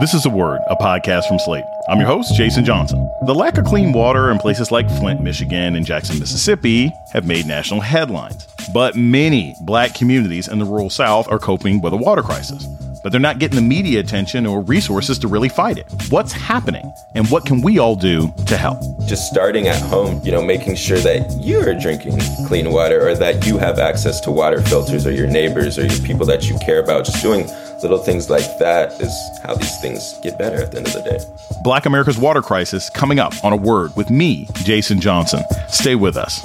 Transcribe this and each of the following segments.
This is A Word, a podcast from Slate. I'm your host, Jason Johnson. The lack of clean water in places like Flint, Michigan, and Jackson, Mississippi have made national headlines. But many black communities in the rural South are coping with a water crisis. But they're not getting the media attention or resources to really fight it. What's happening? And what can we all do to help? Just starting at home, you know, making sure that you are drinking clean water or that you have access to water filters or your neighbors or your people that you care about. Just doing little things like that is how these things get better at the end of the day. Black America's Water Crisis coming up on a word with me, Jason Johnson. Stay with us.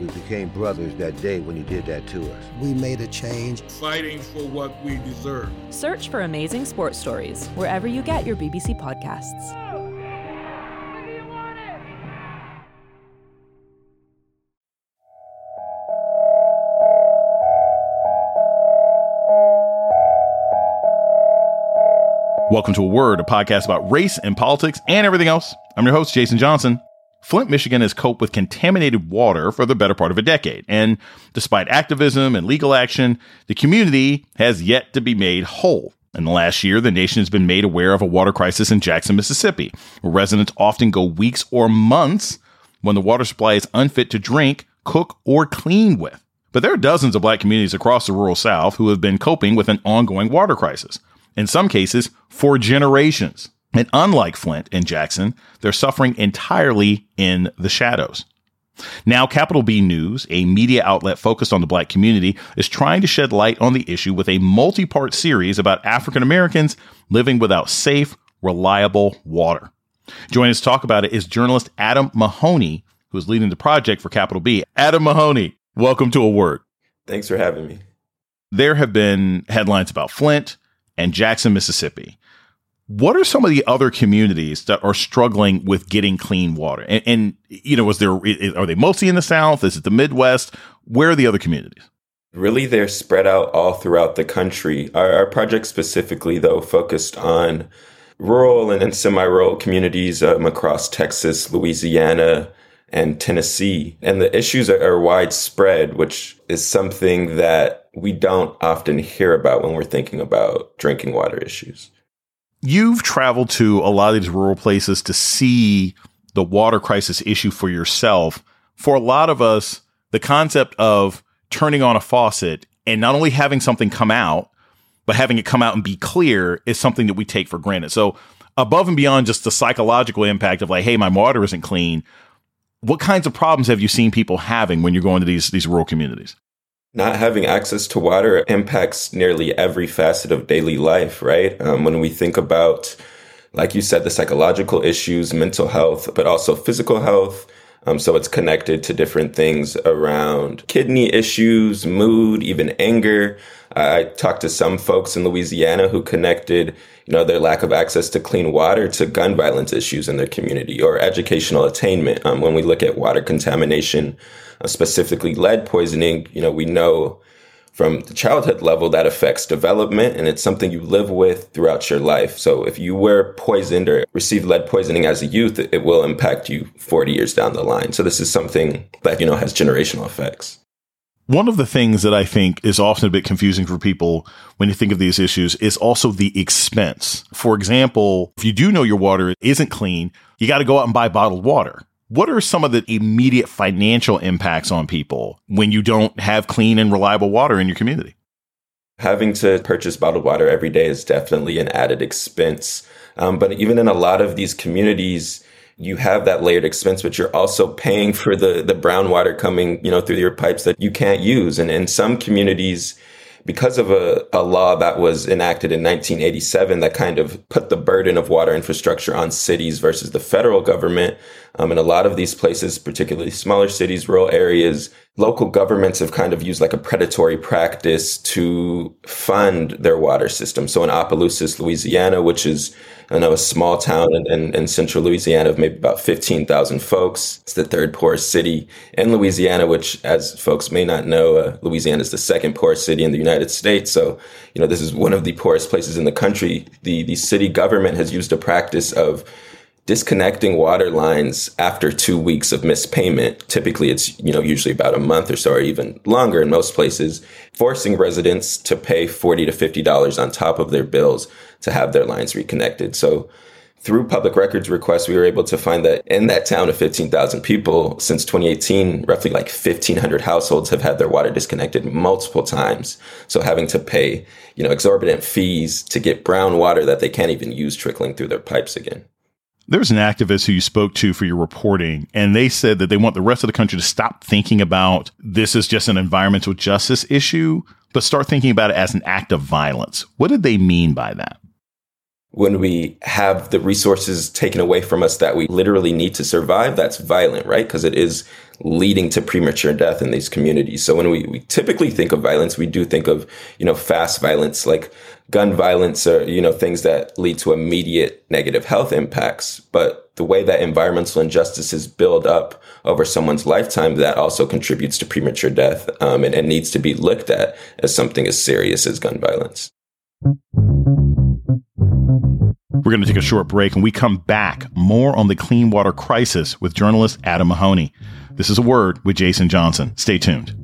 We became brothers that day when you did that to us. We made a change. Fighting for what we deserve. Search for Amazing Sports Stories wherever you get your BBC podcasts. Welcome to A Word, a podcast about race and politics and everything else. I'm your host, Jason Johnson. Flint, Michigan has coped with contaminated water for the better part of a decade. And despite activism and legal action, the community has yet to be made whole. In the last year, the nation has been made aware of a water crisis in Jackson, Mississippi, where residents often go weeks or months when the water supply is unfit to drink, cook, or clean with. But there are dozens of black communities across the rural South who have been coping with an ongoing water crisis, in some cases, for generations. And unlike Flint and Jackson, they're suffering entirely in the shadows. Now, Capital B News, a media outlet focused on the black community, is trying to shed light on the issue with a multi part series about African Americans living without safe, reliable water. Joining us to talk about it is journalist Adam Mahoney, who is leading the project for Capital B. Adam Mahoney, welcome to A Word. Thanks for having me. There have been headlines about Flint and Jackson, Mississippi. What are some of the other communities that are struggling with getting clean water? And, and, you know, is there are they mostly in the South? Is it the Midwest? Where are the other communities? Really, they're spread out all throughout the country. Our, our project specifically, though, focused on rural and, and semi-rural communities um, across Texas, Louisiana, and Tennessee. And the issues are, are widespread, which is something that we don't often hear about when we're thinking about drinking water issues you've traveled to a lot of these rural places to see the water crisis issue for yourself. For a lot of us, the concept of turning on a faucet and not only having something come out, but having it come out and be clear is something that we take for granted. So, above and beyond just the psychological impact of like, hey, my water isn't clean, what kinds of problems have you seen people having when you're going to these these rural communities? Not having access to water impacts nearly every facet of daily life, right? Um, when we think about, like you said, the psychological issues, mental health, but also physical health. Um, so it's connected to different things around kidney issues, mood, even anger. I talked to some folks in Louisiana who connected, you know, their lack of access to clean water to gun violence issues in their community or educational attainment. Um, when we look at water contamination, specifically lead poisoning, you know, we know from the childhood level that affects development and it's something you live with throughout your life. So if you were poisoned or received lead poisoning as a youth, it will impact you 40 years down the line. So this is something that, you know, has generational effects. One of the things that I think is often a bit confusing for people when you think of these issues is also the expense. For example, if you do know your water isn't clean, you got to go out and buy bottled water. What are some of the immediate financial impacts on people when you don't have clean and reliable water in your community? Having to purchase bottled water every day is definitely an added expense. Um, but even in a lot of these communities, you have that layered expense, but you're also paying for the, the brown water coming, you know, through your pipes that you can't use. And in some communities, because of a, a law that was enacted in 1987 that kind of put the burden of water infrastructure on cities versus the federal government, Um, in a lot of these places, particularly smaller cities, rural areas, local governments have kind of used like a predatory practice to fund their water system. So in Opelousas, Louisiana, which is I know a small town in, in, in, central Louisiana of maybe about 15,000 folks. It's the third poorest city in Louisiana, which, as folks may not know, uh, Louisiana is the second poorest city in the United States. So, you know, this is one of the poorest places in the country. The, the city government has used a practice of disconnecting water lines after two weeks of missed payment. Typically, it's, you know, usually about a month or so or even longer in most places, forcing residents to pay 40 to $50 on top of their bills to have their lines reconnected. So through public records requests, we were able to find that in that town of 15,000 people, since 2018, roughly like 1,500 households have had their water disconnected multiple times. So having to pay, you know, exorbitant fees to get brown water that they can't even use trickling through their pipes again. There's an activist who you spoke to for your reporting, and they said that they want the rest of the country to stop thinking about this as just an environmental justice issue, but start thinking about it as an act of violence. What did they mean by that? When we have the resources taken away from us that we literally need to survive, that's violent, right? Because it is leading to premature death in these communities. So when we, we typically think of violence, we do think of, you know, fast violence like gun violence or, you know, things that lead to immediate negative health impacts. But the way that environmental injustices build up over someone's lifetime, that also contributes to premature death um, and, and needs to be looked at as something as serious as gun violence. We're going to take a short break and we come back more on the clean water crisis with journalist Adam Mahoney. This is a word with Jason Johnson. Stay tuned.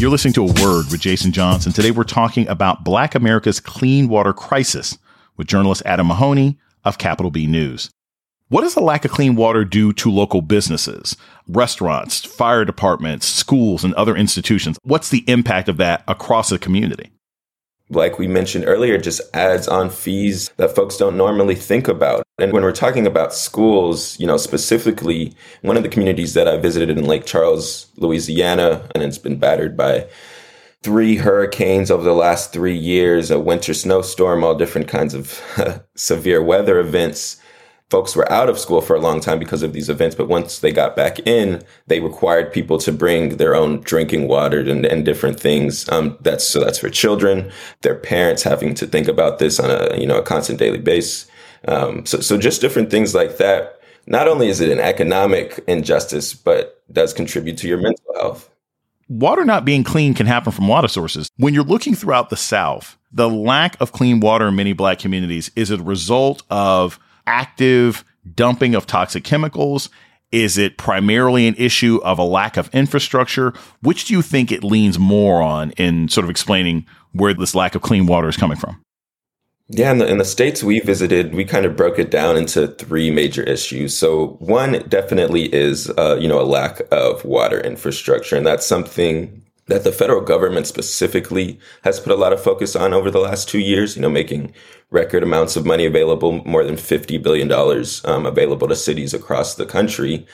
You're listening to A Word with Jason Johnson. Today we're talking about Black America's clean water crisis with journalist Adam Mahoney of Capital B News. What does the lack of clean water do to local businesses, restaurants, fire departments, schools, and other institutions? What's the impact of that across the community? Like we mentioned earlier, just adds on fees that folks don't normally think about. And when we're talking about schools, you know, specifically, one of the communities that I visited in Lake Charles, Louisiana, and it's been battered by three hurricanes over the last three years, a winter snowstorm, all different kinds of severe weather events folks were out of school for a long time because of these events. But once they got back in, they required people to bring their own drinking water and, and different things. Um, that's so that's for children, their parents having to think about this on a you know a constant daily basis. Um, so so just different things like that. Not only is it an economic injustice, but does contribute to your mental health. Water not being clean can happen from water sources. When you're looking throughout the South, the lack of clean water in many black communities is a result of active dumping of toxic chemicals? Is it primarily an issue of a lack of infrastructure? Which do you think it leans more on in sort of explaining where this lack of clean water is coming from? Yeah, in the, in the states we visited, we kind of broke it down into three major issues. So one definitely is, uh, you know, a lack of water infrastructure, and that's something that the federal government specifically has put a lot of focus on over the last two years, you know, making record amounts of money available, more than $50 billion um, available to cities across the country,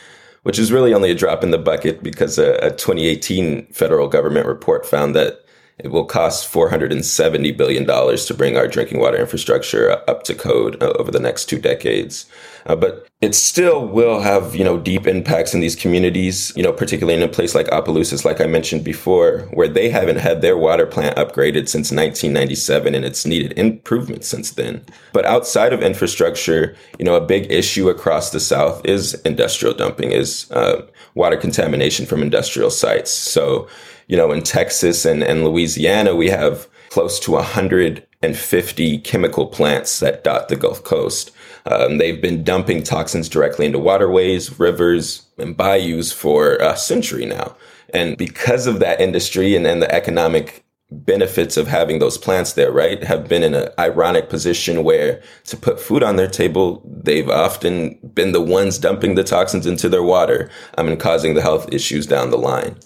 which is really only a drop in the bucket because a, a 2018 federal government report found that it will cost $470 billion to bring our drinking water infrastructure up to code uh, over the next two decades. Uh, but it still will have, you know, deep impacts in these communities, you know, particularly in a place like Opelousas, like I mentioned before, where they haven't had their water plant upgraded since 1997 and it's needed improvement since then. But outside of infrastructure, you know, a big issue across the South is industrial dumping, is uh, water contamination from industrial sites. So, you know, in Texas and, and Louisiana, we have close to 150 chemical plants that dot the Gulf Coast. Um, they've been dumping toxins directly into waterways, rivers, and bayous for a century now. And because of that industry and, and the economic benefits of having those plants there, right, have been in an ironic position where to put food on their table, they've often been the ones dumping the toxins into their water um, and causing the health issues down the line.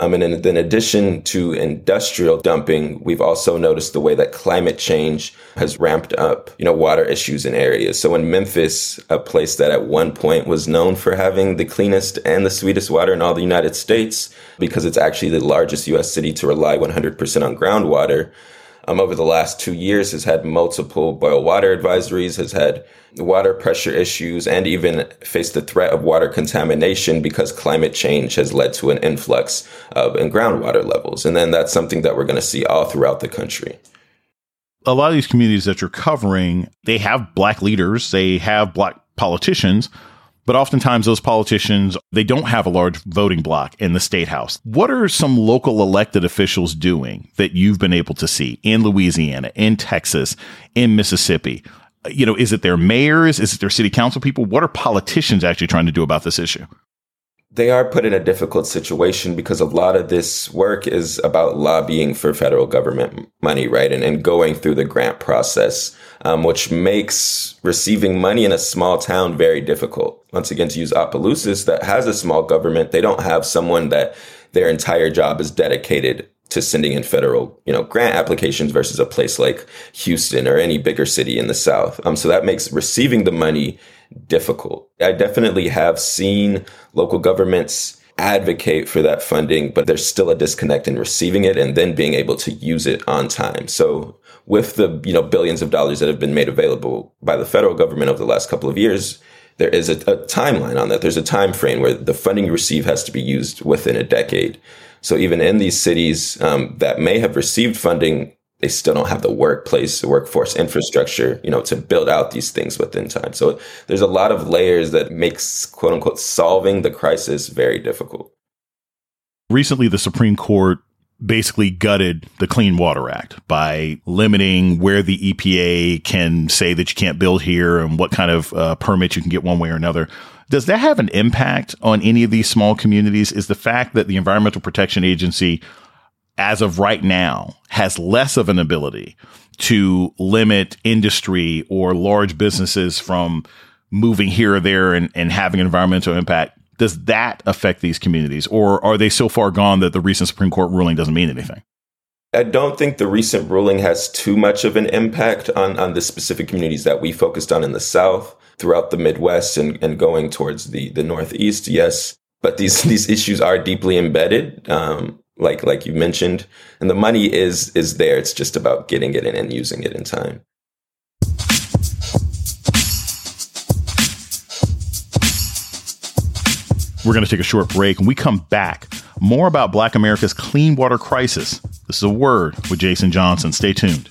Um, and in, in, addition to industrial dumping, we've also noticed the way that climate change has ramped up, you know, water issues in areas. So in Memphis, a place that at one point was known for having the cleanest and the sweetest water in all the United States, because it's actually the largest U.S. city to rely 100% on groundwater, um, over the last two years has had multiple boil water advisories, has had water pressure issues, and even faced the threat of water contamination because climate change has led to an influx of in groundwater levels. And then that's something that we're going to see all throughout the country. A lot of these communities that you're covering, they have black leaders, they have black politicians, but oftentimes those politicians they don't have a large voting block in the state house. What are some local elected officials doing that you've been able to see in louisiana in texas in mississippi? You know is it their mayors? Is it their city council people? What are politicians actually trying to do about this issue? They are put in a difficult situation because a lot of this work is about lobbying for federal government money, right? And, and going through the grant process, um, which makes receiving money in a small town very difficult. Once again, to use Opelousas that has a small government, they don't have someone that their entire job is dedicated to sending in federal, you know, grant applications versus a place like Houston or any bigger city in the South. Um, so that makes receiving the money difficult. I definitely have seen local governments advocate for that funding, but there's still a disconnect in receiving it and then being able to use it on time. So with the, you know, billions of dollars that have been made available by the federal government over the last couple of years, there is a, a timeline on that. There's a time frame where the funding you receive has to be used within a decade. So even in these cities um, that may have received funding, they still don't have the workplace, the workforce infrastructure, you know, to build out these things within time. So there's a lot of layers that makes quote unquote solving the crisis very difficult. Recently, the Supreme Court basically gutted the Clean Water Act by limiting where the EPA can say that you can't build here and what kind of uh, permit you can get one way or another. Does that have an impact on any of these small communities? Is the fact that the Environmental Protection Agency, as of right now, has less of an ability to limit industry or large businesses from moving here or there and, and having environmental impact? Does that affect these communities, or are they so far gone that the recent Supreme Court ruling doesn't mean anything? I don't think the recent ruling has too much of an impact on, on the specific communities that we focused on in the South, throughout the Midwest, and, and going towards the, the Northeast. Yes, but these these issues are deeply embedded, um, like like you mentioned, and the money is is there. It's just about getting it in and using it in time. We're going to take a short break and we come back. More about Black America's clean water crisis. This is a word with Jason Johnson. Stay tuned.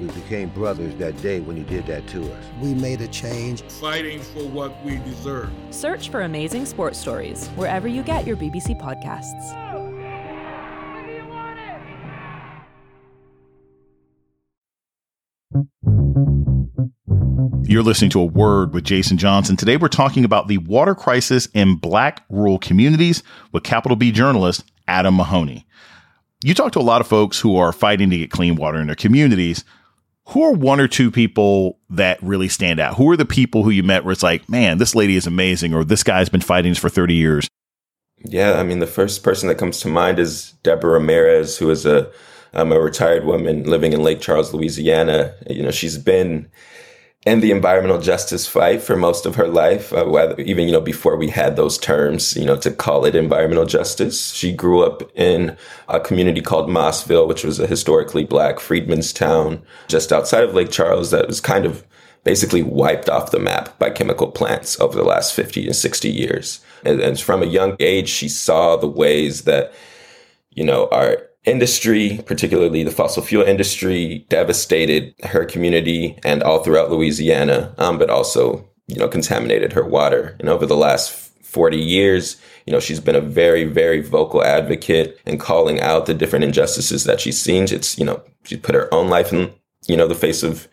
We became brothers that day when you did that to us. We made a change. Fighting for what we deserve. Search for amazing sports stories wherever you get your BBC podcasts. You're listening to A Word with Jason Johnson. Today we're talking about the water crisis in black rural communities with capital B journalist Adam Mahoney. You talk to a lot of folks who are fighting to get clean water in their communities, who are one or two people that really stand out? Who are the people who you met where it's like, man, this lady is amazing, or this guy's been fighting this for 30 years? Yeah, I mean, the first person that comes to mind is Deborah Ramirez, who is a um, a retired woman living in Lake Charles, Louisiana. You know, she's been in the environmental justice fight for most of her life, uh, whether, even, you know, before we had those terms, you know, to call it environmental justice. She grew up in a community called Mossville, which was a historically black freedmen's town just outside of Lake Charles that was kind of basically wiped off the map by chemical plants over the last 50 and 60 years. And, and from a young age, she saw the ways that, you know, our industry, particularly the fossil fuel industry, devastated her community and all throughout Louisiana, um, but also you know, contaminated her water. And over the last 40 years, you know, she's been a very, very vocal advocate and calling out the different injustices that she's seen. It's, you know, she put her own life in, you know, the face of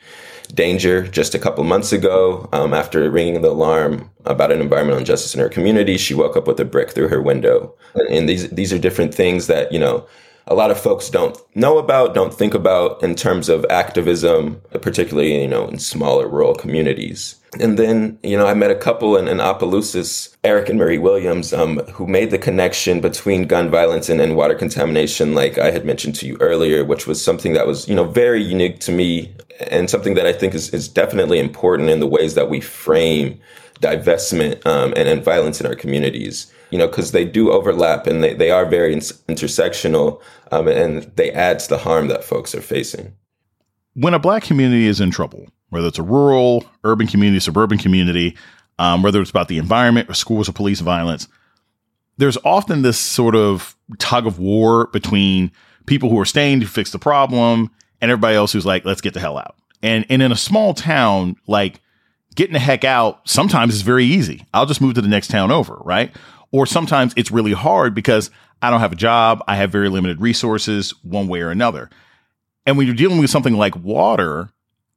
danger just a couple months ago. Um, after ringing the alarm about an environmental injustice in her community, she woke up with a brick through her window. And, and these, these are different things that, you know, a lot of folks don't know about, don't think about in terms of activism, particularly, you know, in smaller rural communities. And then, you know, I met a couple in, in Opelousas, Eric and Marie Williams, um, who made the connection between gun violence and, and water contamination, like I had mentioned to you earlier, which was something that was, you know, very unique to me and something that I think is, is definitely important in the ways that we frame divestment um, and, and violence in our communities you know, because they do overlap and they, they are very intersectional um, and they add to the harm that folks are facing. When a black community is in trouble, whether it's a rural, urban community, suburban community, um, whether it's about the environment or schools or police violence, there's often this sort of tug of war between people who are staying to fix the problem and everybody else who's like, let's get the hell out. And, and in a small town, like getting the heck out sometimes is very easy. I'll just move to the next town over, right? Or sometimes it's really hard because I don't have a job. I have very limited resources one way or another. And when you're dealing with something like water,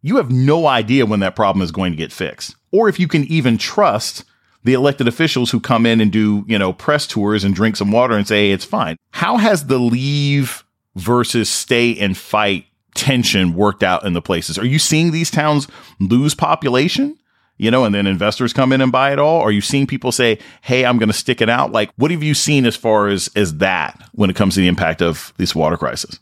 you have no idea when that problem is going to get fixed or if you can even trust the elected officials who come in and do, you know, press tours and drink some water and say, hey, it's fine. How has the leave versus stay and fight tension worked out in the places? Are you seeing these towns lose population? You know, and then investors come in and buy it all? Are you seeing people say, "Hey, I'm going to stick it out"? Like, what have you seen as far as as that when it comes to the impact of this water crisis?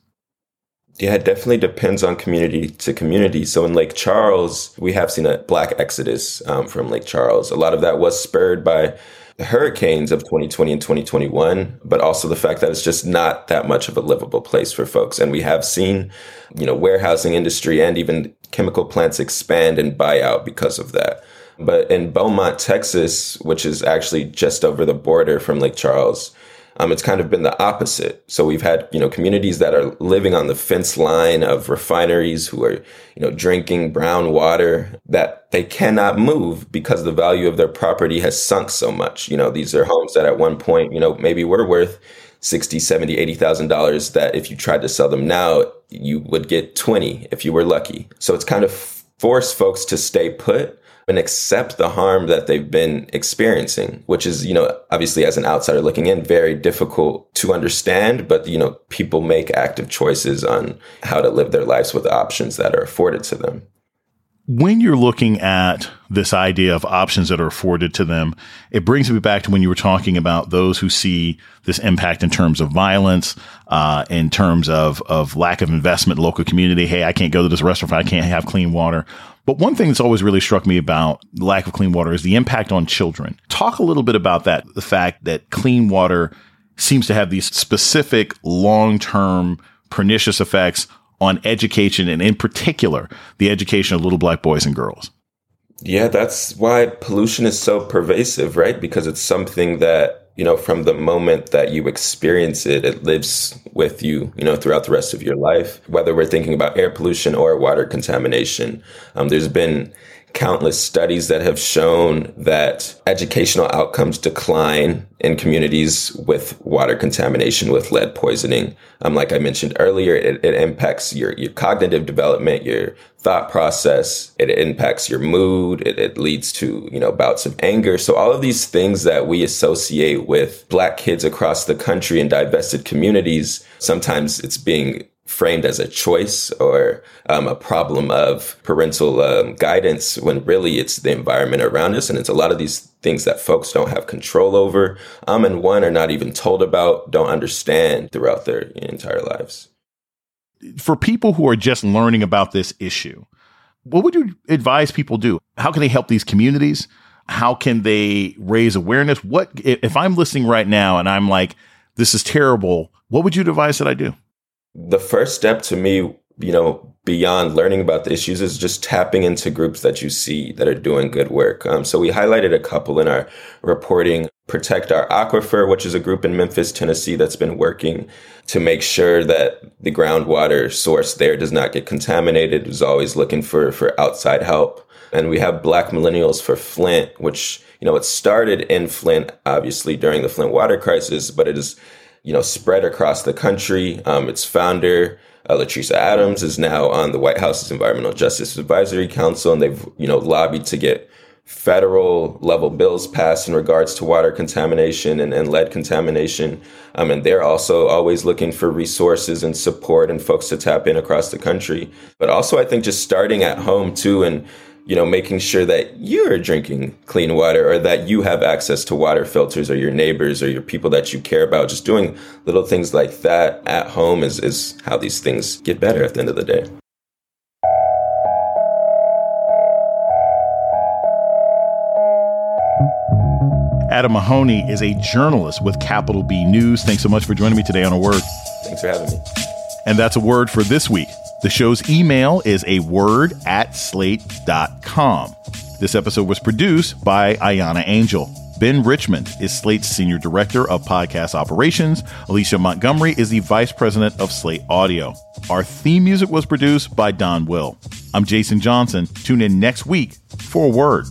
Yeah, it definitely depends on community to community. So in Lake Charles, we have seen a black exodus um, from Lake Charles. A lot of that was spurred by hurricanes of 2020 and 2021, but also the fact that it's just not that much of a livable place for folks. And we have seen, you know, warehousing industry and even chemical plants expand and buy out because of that. But in Beaumont, Texas, which is actually just over the border from Lake Charles, um, it's kind of been the opposite. So we've had, you know, communities that are living on the fence line of refineries who are, you know, drinking brown water that they cannot move because the value of their property has sunk so much. You know, these are homes that at one point, you know, maybe were worth 60, 70, 80,000 dollars that if you tried to sell them now, you would get 20 if you were lucky. So it's kind of forced folks to stay put and accept the harm that they've been experiencing, which is, you know, obviously as an outsider looking in, very difficult to understand. But, you know, people make active choices on how to live their lives with options that are afforded to them when you're looking at this idea of options that are afforded to them, it brings me back to when you were talking about those who see this impact in terms of violence, uh, in terms of of lack of investment, local community. Hey, I can't go to this restaurant. I can't have clean water. But one thing that's always really struck me about the lack of clean water is the impact on children. Talk a little bit about that. The fact that clean water seems to have these specific long term pernicious effects on education and in particular the education of little black boys and girls. Yeah, that's why pollution is so pervasive, right? Because it's something that, you know, from the moment that you experience it, it lives with you, you know, throughout the rest of your life. Whether we're thinking about air pollution or water contamination, um, there's been countless studies that have shown that educational outcomes decline in communities with water contamination with lead poisoning. Um, like I mentioned earlier, it, it impacts your, your cognitive development, your thought process. It impacts your mood. It, it leads to, you know, bouts of anger. So all of these things that we associate with black kids across the country in divested communities, sometimes it's being framed as a choice or um, a problem of parental um, guidance when really it's the environment around us. And it's a lot of these things that folks don't have control over, um, and one are not even told about, don't understand throughout their entire lives. For people who are just learning about this issue, what would you advise people do? How can they help these communities? How can they raise awareness? What if I'm listening right now and I'm like, this is terrible? What would you advise that I do? The first step to me, you know, beyond learning about the issues is just tapping into groups that you see that are doing good work. Um, so we highlighted a couple in our reporting. Protect Our Aquifer, which is a group in Memphis, Tennessee that's been working to make sure that the groundwater source there does not get contaminated, is always looking for, for outside help. And we have Black Millennials for Flint, which, you know, it started in Flint, obviously, during the Flint water crisis, but it is, you know, spread across the country. Um, its founder, uh, LaTricea Adams, is now on the White House's Environmental Justice Advisory Council, and they've, you know, lobbied to get federal level bills passed in regards to water contamination and, and lead contamination. Um, and they're also always looking for resources and support and folks to tap in across the country. But also, I think just starting at home too and you know, making sure that you're drinking clean water or that you have access to water filters or your neighbors or your people that you care about. Just doing little things like that at home is, is how these things get better at the end of the day. Adam Mahoney is a journalist with Capital B News. Thanks so much for joining me today on A Word. Thanks for having me. And that's a word for this week. The show's email is a word at slate.com. This episode was produced by Ahyiana Angel. Ben Richmond is Slate's Senior Director of Podcast Operations. Alicia Montgomery is the Vice President of Slate Audio. Our theme music was produced by Don Will. I'm Jason Johnson. Tune in next week for a word.